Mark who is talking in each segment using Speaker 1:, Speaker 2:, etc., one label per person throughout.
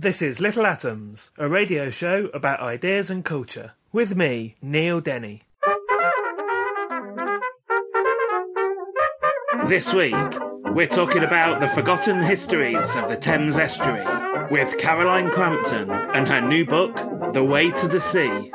Speaker 1: This is Little Atoms, a radio show about ideas and culture. With me, Neil Denny. This week, we're talking about the forgotten histories of the Thames Estuary with Caroline Crampton and her new book, The Way to the Sea.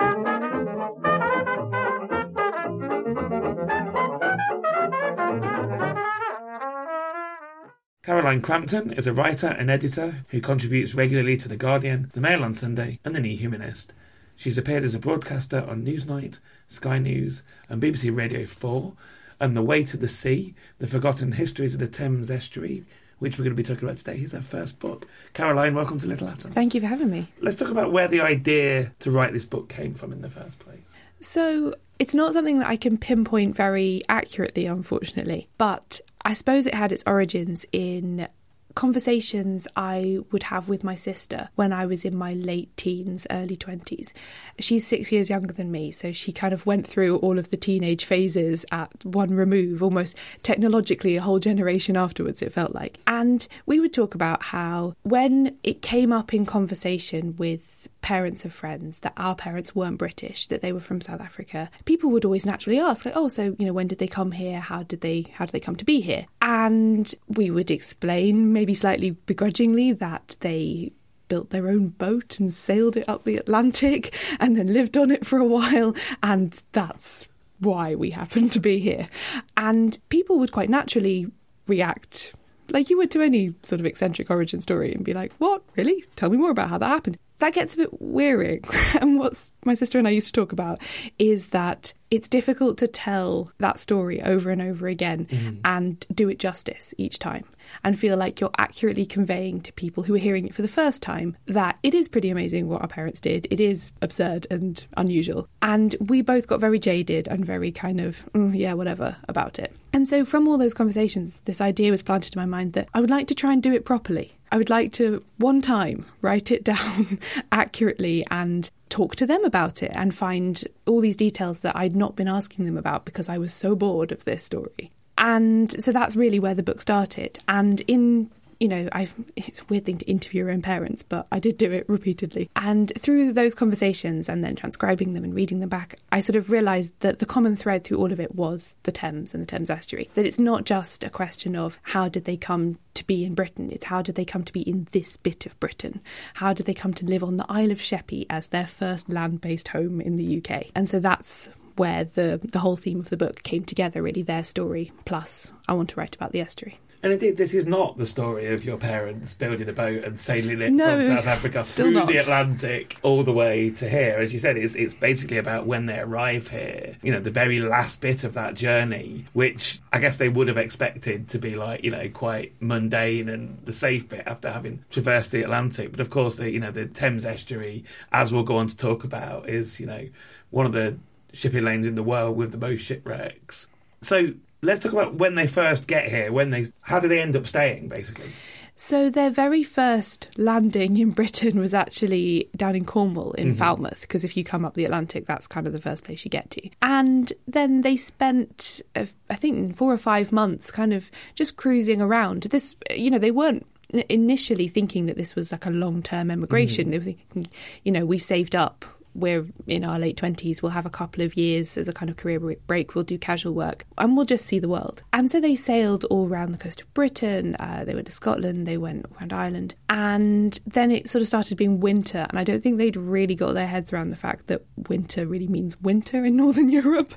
Speaker 1: Caroline Crampton is a writer and editor who contributes regularly to The Guardian, The Mail on Sunday, and The New Humanist. She's appeared as a broadcaster on Newsnight, Sky News, and BBC Radio 4, and The Way to the Sea, The Forgotten Histories of the Thames Estuary, which we're going to be talking about today. Is her first book. Caroline, welcome to Little Atoms.
Speaker 2: Thank you for having me.
Speaker 1: Let's talk about where the idea to write this book came from in the first place.
Speaker 2: So, it's not something that I can pinpoint very accurately, unfortunately, but I suppose it had its origins in conversations I would have with my sister when I was in my late teens, early 20s. She's six years younger than me, so she kind of went through all of the teenage phases at one remove, almost technologically a whole generation afterwards, it felt like. And we would talk about how when it came up in conversation with parents of friends that our parents weren't British, that they were from South Africa, people would always naturally ask, like, oh, so you know, when did they come here? How did they how did they come to be here? And we would explain, maybe slightly begrudgingly, that they built their own boat and sailed it up the Atlantic and then lived on it for a while, and that's why we happen to be here. And people would quite naturally react like you would to any sort of eccentric origin story and be like, What? Really? Tell me more about how that happened that gets a bit wearying. and what my sister and I used to talk about is that it's difficult to tell that story over and over again mm-hmm. and do it justice each time and feel like you're accurately conveying to people who are hearing it for the first time that it is pretty amazing what our parents did. It is absurd and unusual. And we both got very jaded and very kind of, mm, yeah, whatever about it. And so from all those conversations, this idea was planted in my mind that I would like to try and do it properly. I would like to, one time, write it down accurately and talk to them about it and find all these details that I'd not been asking them about because I was so bored of this story. And so that's really where the book started. And in you know, I it's a weird thing to interview your own parents, but I did do it repeatedly. And through those conversations and then transcribing them and reading them back, I sort of realised that the common thread through all of it was the Thames and the Thames estuary. That it's not just a question of how did they come to be in Britain, it's how did they come to be in this bit of Britain? How did they come to live on the Isle of Sheppey as their first land based home in the UK? And so that's where the the whole theme of the book came together really their story plus I want to write about the estuary.
Speaker 1: And indeed, this is not the story of your parents building a boat and sailing it no, from South Africa through not. the Atlantic all the way to here. As you said, it's, it's basically about when they arrive here, you know, the very last bit of that journey, which I guess they would have expected to be like, you know, quite mundane and the safe bit after having traversed the Atlantic. But of course, the, you know, the Thames estuary, as we'll go on to talk about, is, you know, one of the shipping lanes in the world with the most shipwrecks. So let's talk about when they first get here. When they, how do they end up staying, basically?
Speaker 2: So their very first landing in Britain was actually down in Cornwall in mm-hmm. Falmouth because if you come up the Atlantic that's kind of the first place you get to. And then they spent uh, I think 4 or 5 months kind of just cruising around. This you know they weren't initially thinking that this was like a long-term emigration. Mm. They were thinking you know we've saved up we're in our late 20s, we'll have a couple of years as a kind of career break, we'll do casual work, and we'll just see the world. And so they sailed all around the coast of Britain, uh, they went to Scotland, they went around Ireland, and then it sort of started being winter. And I don't think they'd really got their heads around the fact that winter really means winter in Northern Europe.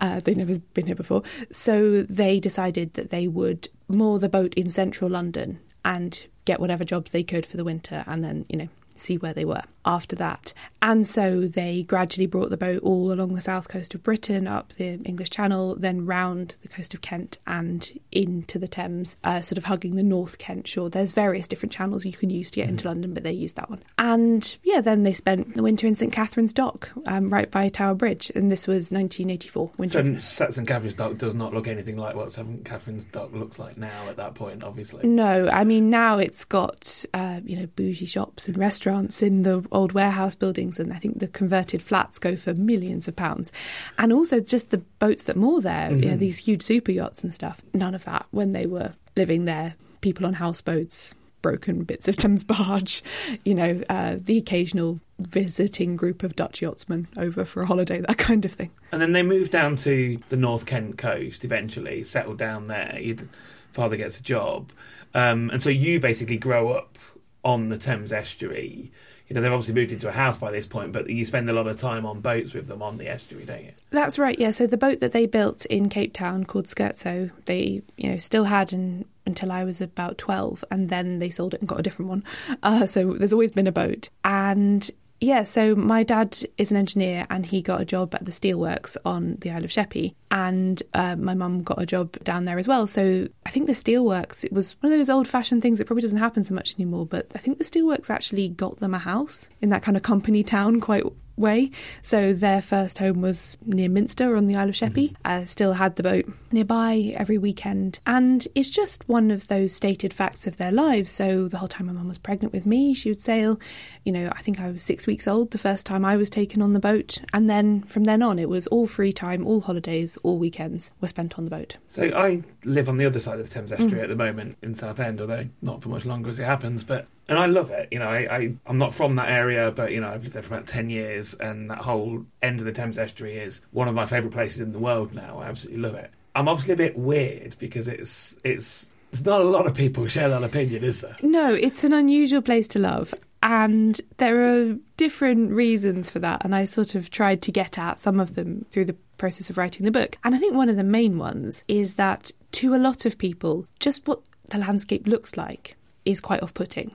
Speaker 2: Uh, they'd never been here before. So they decided that they would moor the boat in central London and get whatever jobs they could for the winter and then, you know, see where they were after that. And so they gradually brought the boat all along the south coast of Britain, up the English Channel, then round the coast of Kent and into the Thames, uh, sort of hugging the North Kent shore. There's various different channels you can use to get into mm. London, but they used that one. And yeah, then they spent the winter in St Katharine's Dock, um, right by Tower Bridge, and this was 1984. Winter.
Speaker 1: So St Katharine's Dock does not look anything like what St Katharine's Dock looks like now at that point, obviously.
Speaker 2: No, I mean now it's got uh, you know bougie shops and restaurants in the old warehouse buildings, and I think the converted flats go for millions of pounds. And also just the boats that moor there, mm-hmm. you know, mm-hmm. these huge super yachts and stuff. None of that when they were living there. People on houseboats, broken bits of Thames barge, you know, uh, the occasional visiting group of Dutch yachtsmen over for a holiday, that kind of thing.
Speaker 1: And then they moved down to the North Kent coast eventually, settled down there. You'd, father gets a job. Um, and so you basically grow up on the Thames estuary you know they've obviously moved into a house by this point, but you spend a lot of time on boats with them on the estuary, don't you?
Speaker 2: That's right. Yeah. So the boat that they built in Cape Town called Scherzo, they you know still had until I was about 12, and then they sold it and got a different one. Uh, so there's always been a boat. And yeah, so my dad is an engineer and he got a job at the steelworks on the Isle of Sheppey. And uh, my mum got a job down there as well. So I think the steelworks, it was one of those old fashioned things that probably doesn't happen so much anymore. But I think the steelworks actually got them a house in that kind of company town quite way. So their first home was near Minster on the Isle of Sheppey. Uh, still had the boat nearby every weekend. And it's just one of those stated facts of their lives. So the whole time my mum was pregnant with me, she would sail. You know, I think I was six weeks old the first time I was taken on the boat. And then from then on, it was all free time, all holidays, all weekends were spent on the boat.
Speaker 1: So I live on the other side of the Thames estuary mm. at the moment in Southend, although not for much longer as it happens. But and I love it. You know, I, I am not from that area, but you know, I've lived there for about ten years, and that whole end of the Thames estuary is one of my favourite places in the world now. I absolutely love it. I'm obviously a bit weird because it's it's there's not a lot of people who share that opinion, is there?
Speaker 2: No, it's an unusual place to love. And there are different reasons for that. And I sort of tried to get at some of them through the process of writing the book. And I think one of the main ones is that to a lot of people, just what the landscape looks like is quite off putting.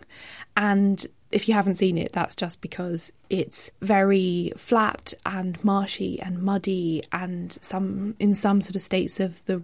Speaker 2: And if you haven't seen it, that's just because it's very flat and marshy and muddy, and some in some sort of states of the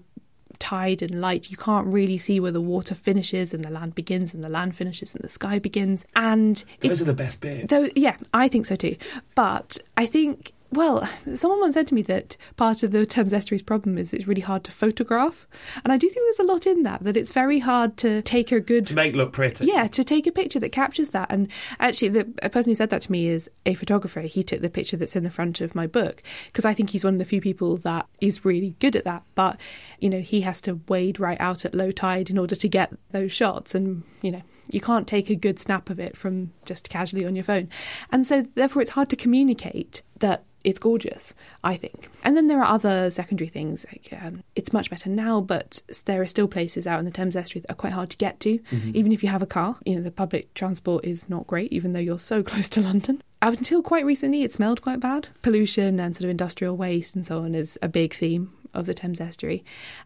Speaker 2: tide and light, you can't really see where the water finishes and the land begins and the land finishes and the sky begins. And
Speaker 1: those it, are the best bits.
Speaker 2: Though, yeah, I think so too. But I think well, someone once said to me that part of the Thames Estuary's problem is it's really hard to photograph. And I do think there's a lot in that, that it's very hard to take a good.
Speaker 1: To make look pretty.
Speaker 2: Yeah, to take a picture that captures that. And actually, the person who said that to me is a photographer. He took the picture that's in the front of my book because I think he's one of the few people that is really good at that. But, you know, he has to wade right out at low tide in order to get those shots. And, you know, you can't take a good snap of it from just casually on your phone. And so, therefore, it's hard to communicate that it's gorgeous, I think. And then there are other secondary things. Like, um, it's much better now, but there are still places out in the Thames estuary that are quite hard to get to, mm-hmm. even if you have a car. You know, the public transport is not great, even though you're so close to London. Until quite recently, it smelled quite bad. Pollution and sort of industrial waste and so on is a big theme of the Thames estuary.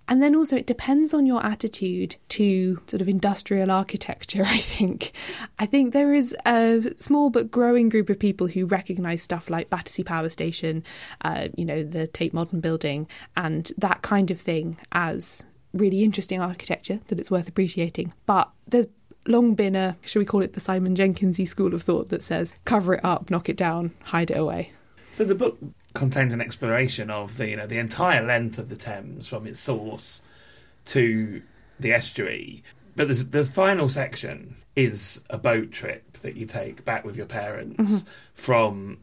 Speaker 2: And then also, it depends on your attitude to sort of industrial architecture, I think. I think there is a small but growing group of people who recognise stuff like Battersea Power Station, uh, you know, the Tate Modern Building, and that kind of thing as really interesting architecture that it's worth appreciating. But there's long been a, should we call it the Simon Jenkinsy school of thought that says cover it up, knock it down, hide it away.
Speaker 1: So the book contains an exploration of the you know the entire length of the Thames from its source to the estuary. But the final section is a boat trip that you take back with your parents mm-hmm. from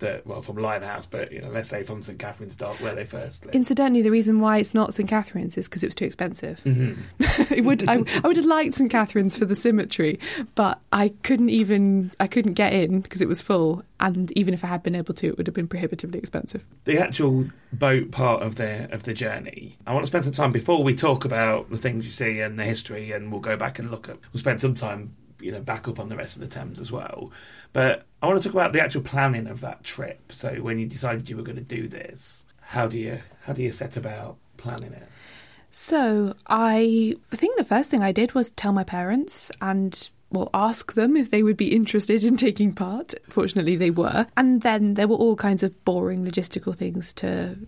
Speaker 1: that well from Limehouse, but you know, let's say from St Katharine's Dock where they first lived.
Speaker 2: Incidentally, the reason why it's not St Katharine's is because it was too expensive.
Speaker 1: Mm-hmm.
Speaker 2: it would I, I, would have liked St Katharine's for the symmetry, but I couldn't even I couldn't get in because it was full, and even if I had been able to, it would have been prohibitively expensive.
Speaker 1: The actual boat part of the of the journey, I want to spend some time before we talk about the things you see and the history, and we'll go back and look at. We'll spend some time you know back up on the rest of the Thames as well. But I want to talk about the actual planning of that trip. So when you decided you were going to do this, how do you how do you set about planning it?
Speaker 2: So I think the first thing I did was tell my parents and well, ask them if they would be interested in taking part. Fortunately, they were. And then there were all kinds of boring logistical things to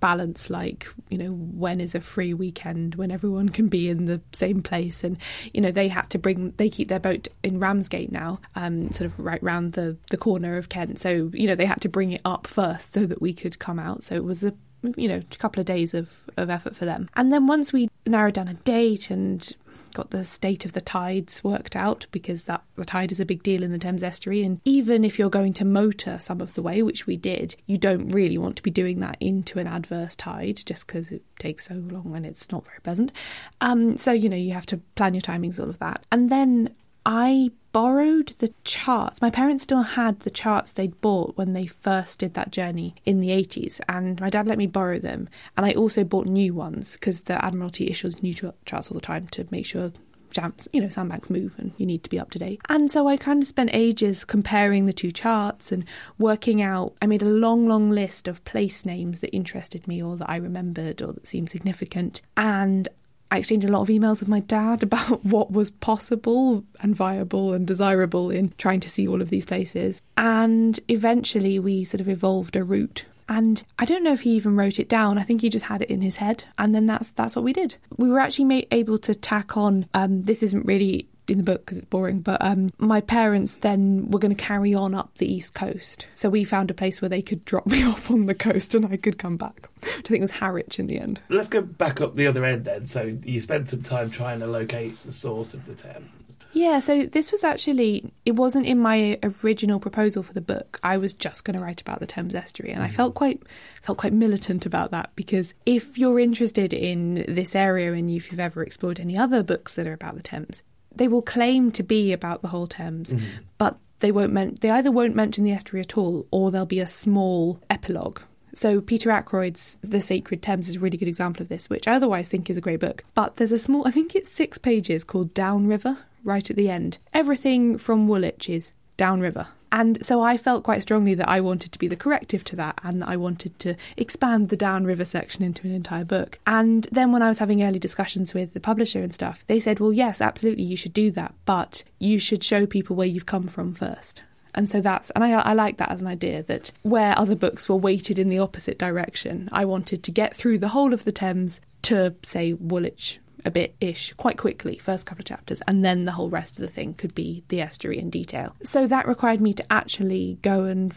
Speaker 2: balance like you know when is a free weekend when everyone can be in the same place. And you know they had to bring they keep their boat in Ramsgate now um, sort of right round the the corner of Kent. So you know they had to bring it up first so that we could come out. So it was a you know a couple of days of of effort for them. And then once we narrowed down a date and got the state of the tides worked out because that the tide is a big deal in the Thames estuary and even if you're going to motor some of the way which we did you don't really want to be doing that into an adverse tide just because it takes so long and it's not very pleasant. Um, so you know you have to plan your timings all of that. And then I borrowed the charts. My parents still had the charts they'd bought when they first did that journey in the 80s, and my dad let me borrow them. And I also bought new ones because the Admiralty issues new charts all the time to make sure jams, you know, sandbanks move and you need to be up to date. And so I kind of spent ages comparing the two charts and working out. I made a long, long list of place names that interested me or that I remembered or that seemed significant. And I exchanged a lot of emails with my dad about what was possible and viable and desirable in trying to see all of these places. And eventually we sort of evolved a route. And I don't know if he even wrote it down. I think he just had it in his head, and then that's that's what we did. We were actually able to tack on. Um, this isn't really in the book because it's boring. But um, my parents then were going to carry on up the east coast, so we found a place where they could drop me off on the coast and I could come back. Which I think it was Harwich in the end.
Speaker 1: Let's go back up the other end then. So you spent some time trying to locate the source of the Thames.
Speaker 2: Yeah, so this was actually it wasn't in my original proposal for the book. I was just going to write about the Thames estuary and. I felt quite felt quite militant about that because if you're interested in this area and if you've ever explored any other books that are about the Thames, they will claim to be about the whole Thames, mm-hmm. but they won't men- they either won't mention the estuary at all or there'll be a small epilogue. So Peter Ackroyd's The Sacred Thames is a really good example of this, which I otherwise think is a great book. But there's a small I think it's 6 pages called Downriver right at the end. Everything from Woolwich is downriver. And so I felt quite strongly that I wanted to be the corrective to that and that I wanted to expand the downriver section into an entire book. And then when I was having early discussions with the publisher and stuff, they said, well, yes, absolutely, you should do that, but you should show people where you've come from first. And so that's, and I, I like that as an idea that where other books were weighted in the opposite direction, I wanted to get through the whole of the Thames to, say, Woolwich a bit ish quite quickly, first couple of chapters, and then the whole rest of the thing could be the estuary in detail. So that required me to actually go and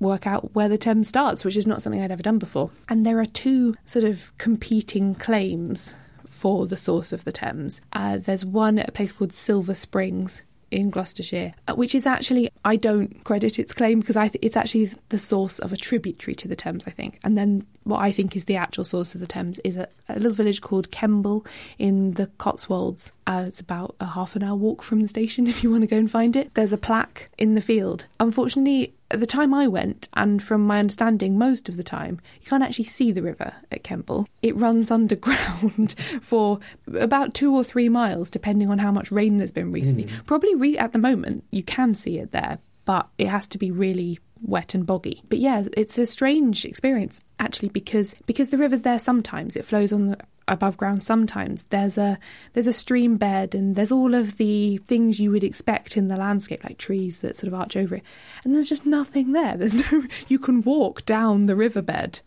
Speaker 2: work out where the Thames starts, which is not something I'd ever done before. And there are two sort of competing claims for the source of the Thames. Uh, there's one at a place called Seven Springs in Gloucestershire, uh, which is actually, I don't credit its claim because I th- it's actually the source of a tributary to the Thames, I think. And then what I think is the actual source of the Thames is a, a little village called Kemble in the Cotswolds. Uh, it's about a half an hour walk from the station if you want to go and find it. There's a plaque in the field. Unfortunately, at the time I went, and from my understanding, most of the time, you can't actually see the river at Kemble. It runs underground for about two or three miles, depending on how much rain there's been recently. Mm. Probably re- at the moment, you can see it there, but it has to be really wet and boggy. But yeah, it's a strange experience actually because because the river's there sometimes it flows on the above ground sometimes there's a there's a stream bed and there's all of the things you would expect in the landscape like trees that sort of arch over it. And there's just nothing there. There's no you can walk down the riverbed.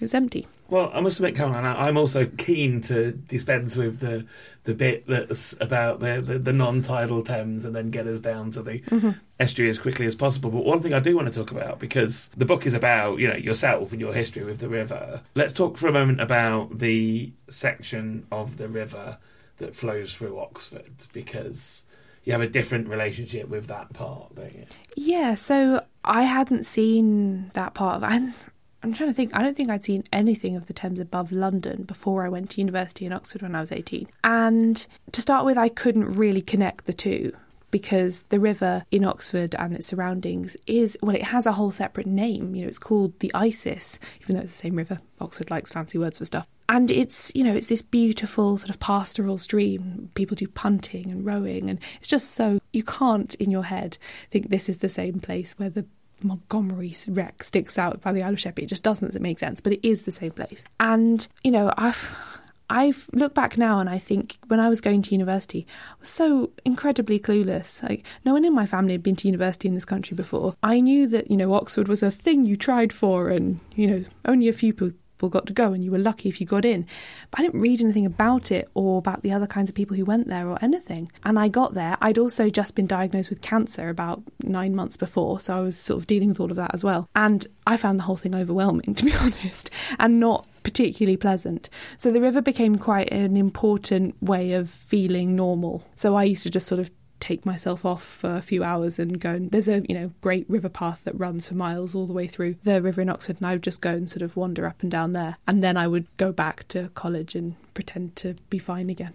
Speaker 2: It's empty
Speaker 1: well, I must admit, Caroline, I'm also keen to dispense with the the bit that's about the, the, the non-tidal Thames and then get us down to the mm-hmm. estuary as quickly as possible. But one thing I do want to talk about, because the book is about, you know, yourself and your history with the river, let's talk for a moment about the section of the river that flows through Oxford, because you have a different relationship with that part, don't you?
Speaker 2: Yeah, so I hadn't seen that part of it. I'm trying to think. I don't think I'd seen anything of the Thames above London before I went to university in Oxford when I was 18. And to start with, I couldn't really connect the two because the river in Oxford and its surroundings is, well, it has a whole separate name. You know, it's called the Isis, even though it's the same river. Oxford likes fancy words for stuff. And it's, you know, it's this beautiful sort of pastoral stream. People do punting and rowing, and it's just so, you can't in your head think this is the same place where the Montgomery wreck sticks out by the Isle of Sheppey. It just doesn't it make sense, but it is the same place. And, you know, I've I've looked back now and I think when I was going to university, I was so incredibly clueless. Like no one in my family had been to university in this country before. I knew that, you know, Oxford was a thing you tried for and, you know, only a few people people got to go and you were lucky if you got in. But I didn't read anything about it or about the other kinds of people who went there or anything. And I got there. I'd also just been diagnosed with cancer about nine months before, so I was sort of dealing with all of that as well. And I found the whole thing overwhelming, to be honest, and not particularly pleasant. So the river became quite an important way of feeling normal. So I used to just sort of take myself off for a few hours and go. And there's a you know great river path that runs for miles all the way through the river in Oxford, and I would just go and sort of wander up and down there, and then I would go back to college and pretend to be fine again.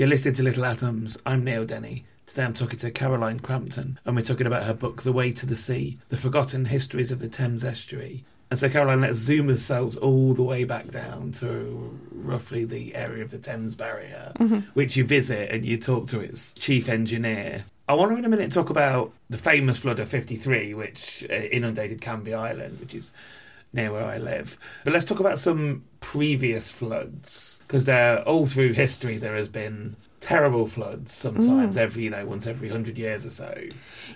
Speaker 1: You're listening to Little Atoms. I'm Neil Denny. Today I'm talking to Caroline Crampton, and we're talking about her book, The Way to the Sea The Forgotten Histories of the Thames Estuary. And so, Caroline, let's zoom ourselves all the way back down to roughly the area of the Thames Barrier, mm-hmm. which you visit and you talk to its chief engineer. I want to, in a minute, talk about the famous flood of 53, which uh, inundated Canvey Island, which is near where I live. But let's talk about some previous floods, because they're all through history there has been terrible floods sometimes mm. every you know once every 100 years or so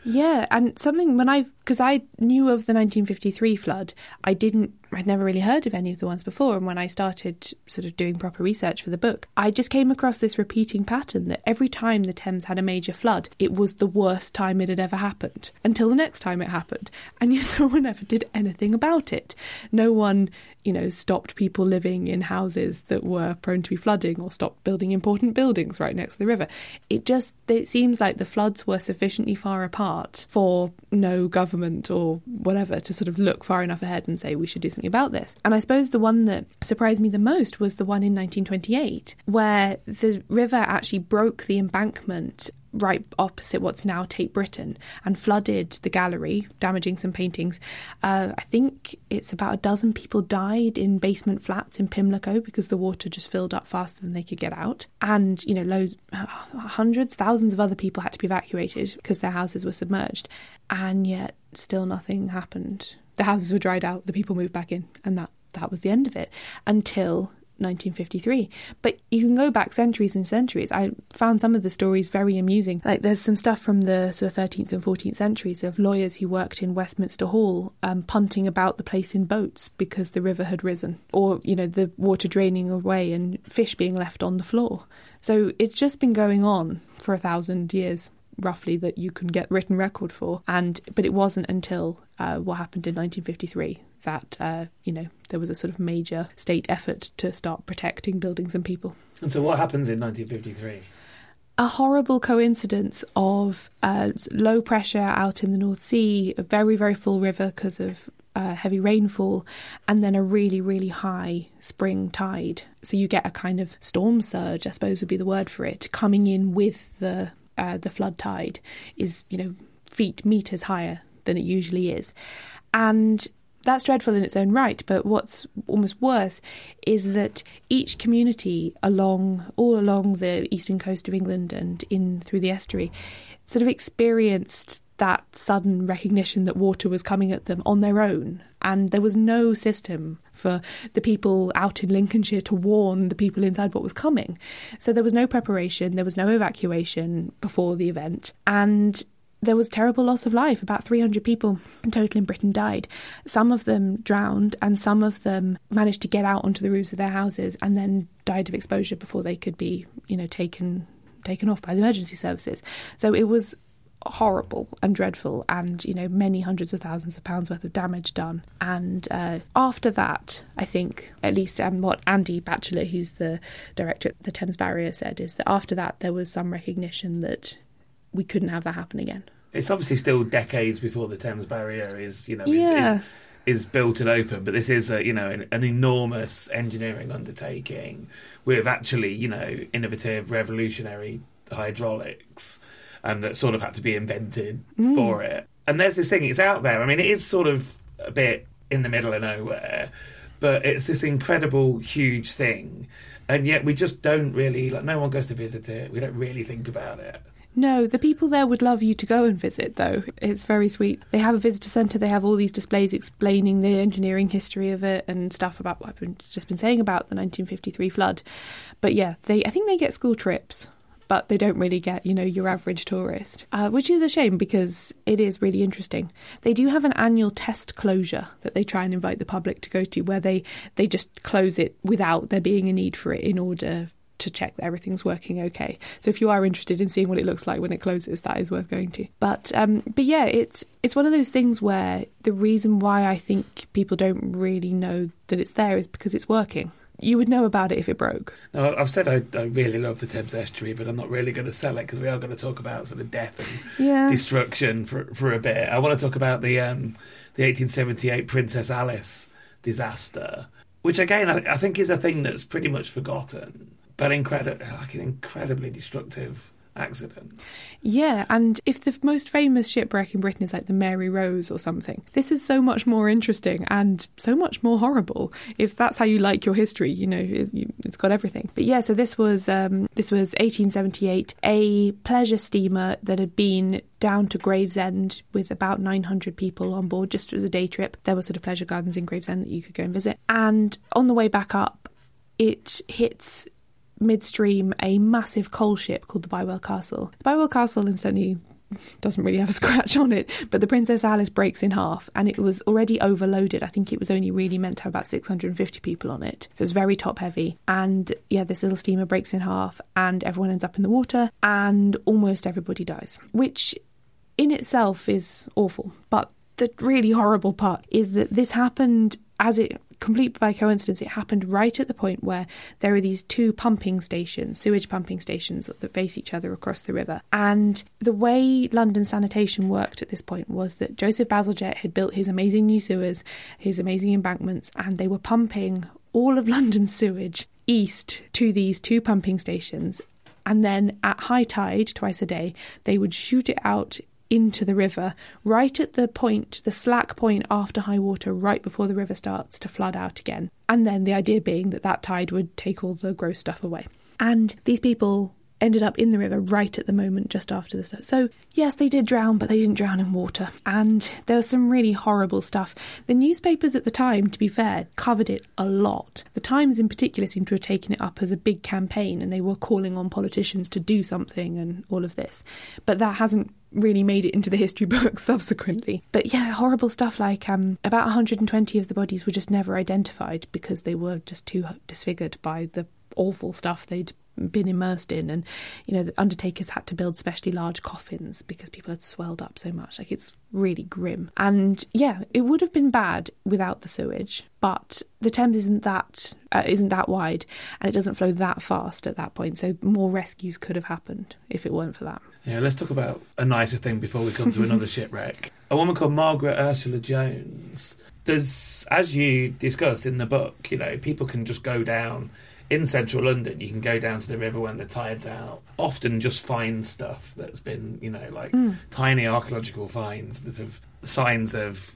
Speaker 2: yeah and something when i because i knew of the 1953 flood i didn't I'd never really heard of any of the ones before. And when I started sort of doing proper research for the book, I just came across this repeating pattern that every time the Thames had a major flood, it was the worst time it had ever happened until the next time it happened. And yet no one ever did anything about it. No one, you know, stopped people living in houses that were prone to be flooding or stopped building important buildings right next to the river. It just, it seems like the floods were sufficiently far apart for no government government or whatever to sort of look far enough ahead and say we should do something about this. And I suppose the one that surprised me the most was the one in 1928, where the river actually broke the embankment right opposite what's now Tate Britain and flooded the gallery, damaging some paintings. Uh, I think it's about a dozen people died in basement flats in Pimlico because the water just filled up faster than they could get out. And, you know, loads, hundreds, thousands of other people had to be evacuated because their houses were submerged. And yet, still nothing happened. The houses were dried out, the people moved back in, and that, that was the end of it until 1953. But you can go back centuries and centuries. I found some of the stories very amusing. Like there's some stuff from the sort of 13th and 14th centuries of lawyers who worked in Westminster Hall um, punting about the place in boats because the river had risen, or you know the water draining away and fish being left on the floor. So it's just been going on for a thousand years roughly that you can get written record for and but it wasn't until uh, what happened in 1953 that uh, you know there was a sort of major state effort to start protecting buildings and people.
Speaker 1: And so, what happens in 1953?
Speaker 2: A horrible coincidence of uh, low pressure out in the North Sea, a very very full river because of uh, heavy rainfall, and then a really really high spring tide. So you get a kind of storm surge, I suppose would be the word for it, coming in with the uh, the flood tide is you know feet meters higher than it usually is, and that's dreadful in its own right, but what's almost worse is that each community along all along the eastern coast of England and in through the estuary sort of experienced that sudden recognition that water was coming at them on their own. And there was no system for the people out in Lincolnshire to warn the people inside what was coming. So there was no preparation, there was no evacuation before the event. And there was terrible loss of life. About 300 people in total in Britain died. Some of them drowned, and some of them managed to get out onto the roofs of their houses and then died of exposure before they could be, you know, taken taken off by the emergency services. So it was horrible and dreadful, and you know, many hundreds of thousands of pounds worth of damage done. And uh, after that, I think at least um, what Andy Batchelor, who's the director at the Thames Barrier, said is that after that there was some recognition that we couldn't have that happen again
Speaker 1: it's obviously still decades before the Thames Barrier is, you know, yeah. is, is, is, built and open. But this is, a, you know, an, an, enormous engineering undertaking with actually, you know, innovative, revolutionary hydraulics, and that sort of had to be invented mm. for it. And there's this thing; it's out there. I mean, it is sort of a bit in the middle of nowhere, but it's this incredible, huge thing. And yet, we just don't really like. No one goes to visit it. We don't really think about it.
Speaker 2: No, the people there would love you to go and visit, though. It's very sweet. They have a visitor centre, they have all these displays explaining the engineering history of it and stuff about what I've just been saying about the 1953 flood. But yeah, they I think they get school trips. But they don't really get, you know, your average tourist, uh, which is a shame because it is really interesting. They do have an annual test closure that they try and invite the public to go to, where they they just close it without there being a need for it in order to check that everything's working okay. So if you are interested in seeing what it looks like when it closes, that is worth going to. But um, but yeah, it's it's one of those things where the reason why I think people don't really know that it's there is because it's working. You would know about it if it broke.
Speaker 1: No, I've said I, I really love the Thames estuary, but I'm not really going to sell it because we are going to talk about sort of death and yeah. destruction for for a bit. I want to talk about the um, the 1878 Princess Alice disaster, which again I, I think is a thing that's pretty much forgotten but incredible, like an incredibly destructive accident.
Speaker 2: Yeah, and if the most famous shipwreck in Britain is like the Mary Rose or something, this is so much more interesting and so much more horrible. If that's how you like your history, you know, it, has got everything. But yeah, so this was um, this was 1878, a pleasure steamer that had been down to Gravesend with about 900 people on board just as a day trip. There were sort of pleasure gardens in Gravesend that you could go and visit. And on the way back up, it hits midstream a massive coal ship called the Bywell Castle. The Bywell Castle, incidentally, doesn't really have a scratch on it, but the Princess Alice breaks in half and it was already overloaded. I think it was only really meant to have about 650 people on it. So it's very top heavy. And yeah, this little steamer breaks in half and everyone ends up in the water and almost everybody dies, which in itself is awful. But the really horrible part is that this happened as it complete by coincidence, it happened right at the point where there are these two pumping stations, sewage pumping stations that face each other across the river. And the way London sanitation worked at this point was that Joseph Bazalgette had built his amazing new sewers, his amazing embankments, and they were pumping all of London's sewage east to these two pumping stations. And then at high tide, twice a day, they would shoot it out into the river, right at the point, the slack point after high water, right before the river starts to flood out again. And then the idea being that that tide would take all the gross stuff away. And these people ended up in the river right at the moment just after the start. So, yes, they did drown, but they didn't drown in water. And there was some really horrible stuff. The newspapers at the time, to be fair, covered it a lot. The Times, in particular, seemed to have taken it up as a big campaign and they were calling on politicians to do something and all of this. But that hasn't really made it into the history books subsequently. But yeah, horrible stuff like um, about 120 of the bodies were just never identified because they were just too disfigured by the awful stuff they'd been immersed in. And you know the undertakers had to build specially large coffins because people had swelled up so much. Like it's really grim. And yeah it would have been bad without the sewage but the Thames isn't that uh, isn't that wide and it doesn't flow that fast at that point. So more rescues could have happened if it weren't for that.
Speaker 1: Yeah let's talk about a nicer thing before we come to another shipwreck a woman called Margaret Ursula Jones. There's as you discussed in the book you know people can just go down in central London, you can go down to the river when the tide's out. Often just find stuff that's been, you know, like mm. tiny archaeological finds that have signs of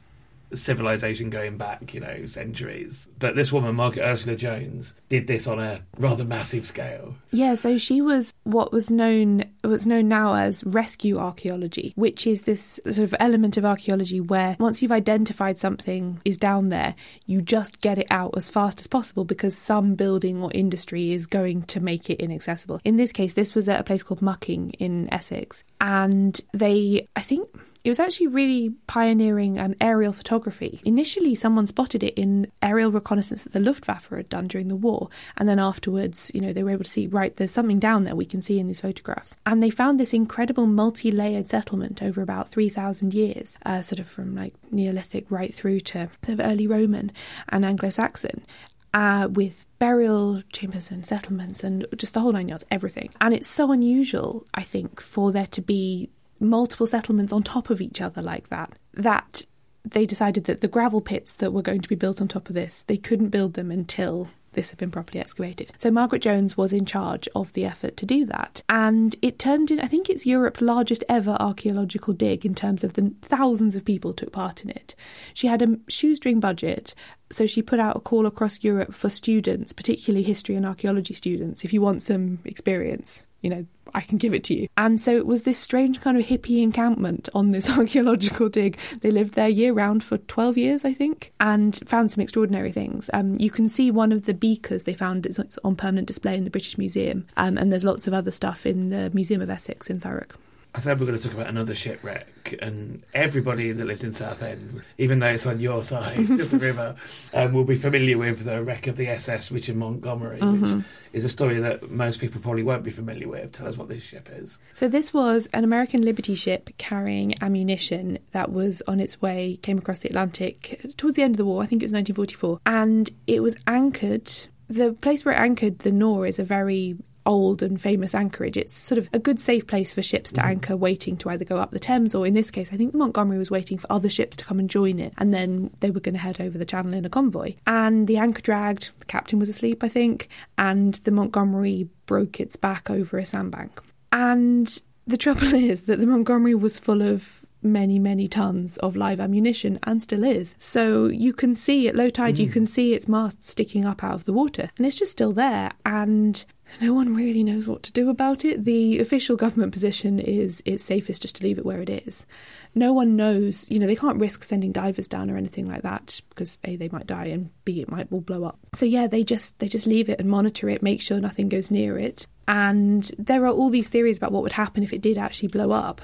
Speaker 1: civilization going back, you know, centuries. But this woman, Margaret Ursula Jones, did this on a rather massive scale.
Speaker 2: Yeah, so she was what was known what's known now as rescue archaeology, which is this sort of element of archaeology where once you've identified something is down there, you just get it out as fast as possible because some building or industry is going to make it inaccessible. In this case, this was at a place called Mucking in Essex, and they I think it was actually really pioneering um, aerial photography. Initially, someone spotted it in aerial reconnaissance that the Luftwaffe had done during the war, and then afterwards, you know, they were able to see right there's something down there we can see in these photographs, and they found this incredible multi-layered settlement over about three thousand years, uh, sort of from like Neolithic right through to sort of early Roman and Anglo-Saxon, uh, with burial chambers and settlements and just the whole nine yards, everything. And it's so unusual, I think, for there to be multiple settlements on top of each other like that, that they decided that the gravel pits that were going to be built on top of this, they couldn't build them until this had been properly excavated. So Margaret Jones was in charge of the effort to do that. And it turned in, I think it's Europe's largest ever archaeological dig in terms of the thousands of people took part in it. She had a shoestring budget. So she put out a call across Europe for students, particularly history and archaeology students, if you want some experience, you know, I can give it to you. And so it was this strange kind of hippie encampment on this archaeological dig. They lived there year round for 12 years, I think, and found some extraordinary things. Um, you can see one of the beakers they found it's on permanent display in the British Museum, um, and there's lots of other stuff in the Museum of Essex in Thurrock.
Speaker 1: I said we're going to talk about another shipwreck, and everybody that lives in Southend, even though it's on your side of the river, um, will be familiar with the wreck of the SS Richard Montgomery, mm-hmm. which is a story that most people probably won't be familiar with. Tell us what this ship is.
Speaker 2: So this was an American Liberty ship carrying ammunition that was on its way, came across the Atlantic towards the end of the war. I think it was 1944, and it was anchored the place where it anchored the Nore is a very old and famous anchorage. It's sort of a good, safe place for ships to mm. anchor, waiting to either go up the Thames or, in this case, I think the Montgomery was waiting for other ships to come and join it, and then they were going to head over the channel in a convoy. And the anchor dragged, the captain was asleep, I think, and the Montgomery broke its back over a sandbank. And the trouble is that the Montgomery was full of many, many tons of live ammunition and still is. So you can see at low tide, mm. you can see its mast sticking up out of the water and it's just still there. And no one really knows what to do about it. The official government position is it's safest just to leave it where it is. No one knows, you know, they can't risk sending divers down or anything like that because A, they might die and B, it might all blow up. So yeah, they just they just leave it and monitor it, make sure nothing goes near it. And there are all these theories about what would happen if it did actually blow up.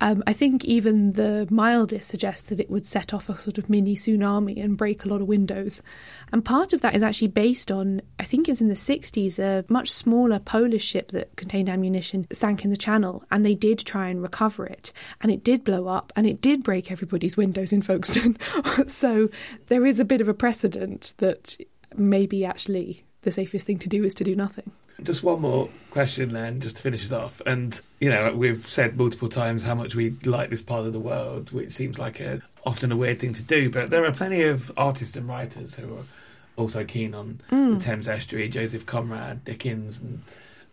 Speaker 2: Um, I think even the mildest suggests that it would set off a sort of mini tsunami and break a lot of windows. And part of that is actually based on, I think it was in the 60s, a much smaller Polish ship that contained ammunition sank in the channel, and they did try and recover it. And it did blow up, and it did break everybody's windows in Folkestone. so there is a bit of a precedent that maybe actually the safest thing to do is to do nothing.
Speaker 1: Just one more question, then, just to finish it off. And you know, we've said multiple times how much we like this part of the world, which seems like a often a weird thing to do. But there are plenty of artists and writers who are also keen on mm. the Thames estuary. Joseph Conrad, Dickens, and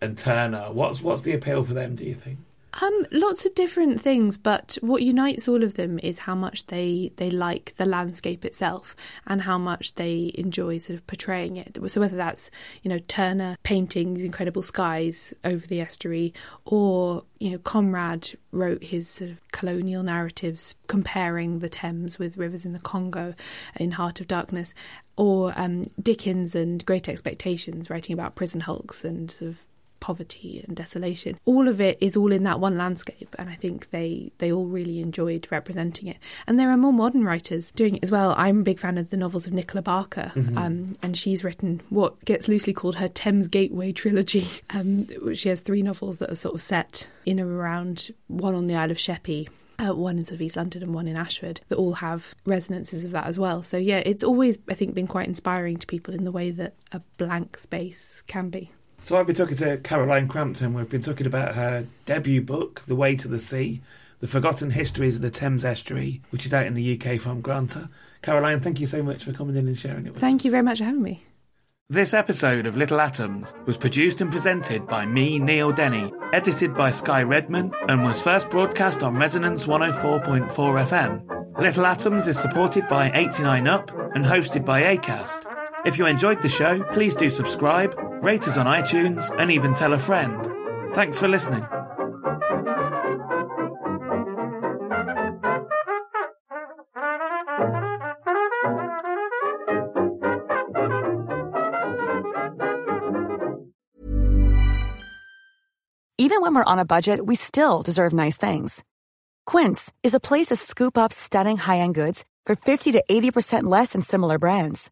Speaker 1: and Turner. What's what's the appeal for them? Do you think?
Speaker 2: Um, lots of different things, but what unites all of them is how much they they like the landscape itself and how much they enjoy sort of portraying it. So whether that's you know Turner painting these incredible skies over the estuary, or you know Conrad wrote his sort of colonial narratives comparing the Thames with rivers in the Congo in Heart of Darkness, or um, Dickens and Great Expectations writing about prison hulks and sort of poverty and desolation. All of it is all in that one landscape, and I think they they all really enjoyed representing it. And there are more modern writers doing it as well. I'm a big fan of the novels of Nicola Barker, mm-hmm. um, and she's written what gets loosely called her Thames Gateway trilogy. Um, she has three novels that are sort of set in and around one on the Isle of Sheppey, uh, one in sort of East London and one in Ashford that all have resonances of that as well. So yeah, it's always I think been quite inspiring to people in the way that a blank space can be.
Speaker 1: So I've been talking to Caroline Crampton. We've been talking about her debut book, The Way to the Sea, The Forgotten Histories of the Thames Estuary, which is out in the UK from Granta. Caroline, thank you so much for coming in and sharing it with us.
Speaker 2: Thank
Speaker 1: us.
Speaker 2: you very much for having me.
Speaker 1: This episode of Little Atoms was produced and presented by me, Neil Denny, edited by Sky Redman, and was first broadcast on Resonance 104.4 FM. Little Atoms is supported by 89UP and hosted by ACAST. If you enjoyed the show, please do subscribe rate us on iTunes, and even tell a friend. Thanks for listening.
Speaker 3: Even when we're on a budget, we still deserve nice things. Quince is a place to scoop up stunning high end goods for 50 to 80% less than similar brands.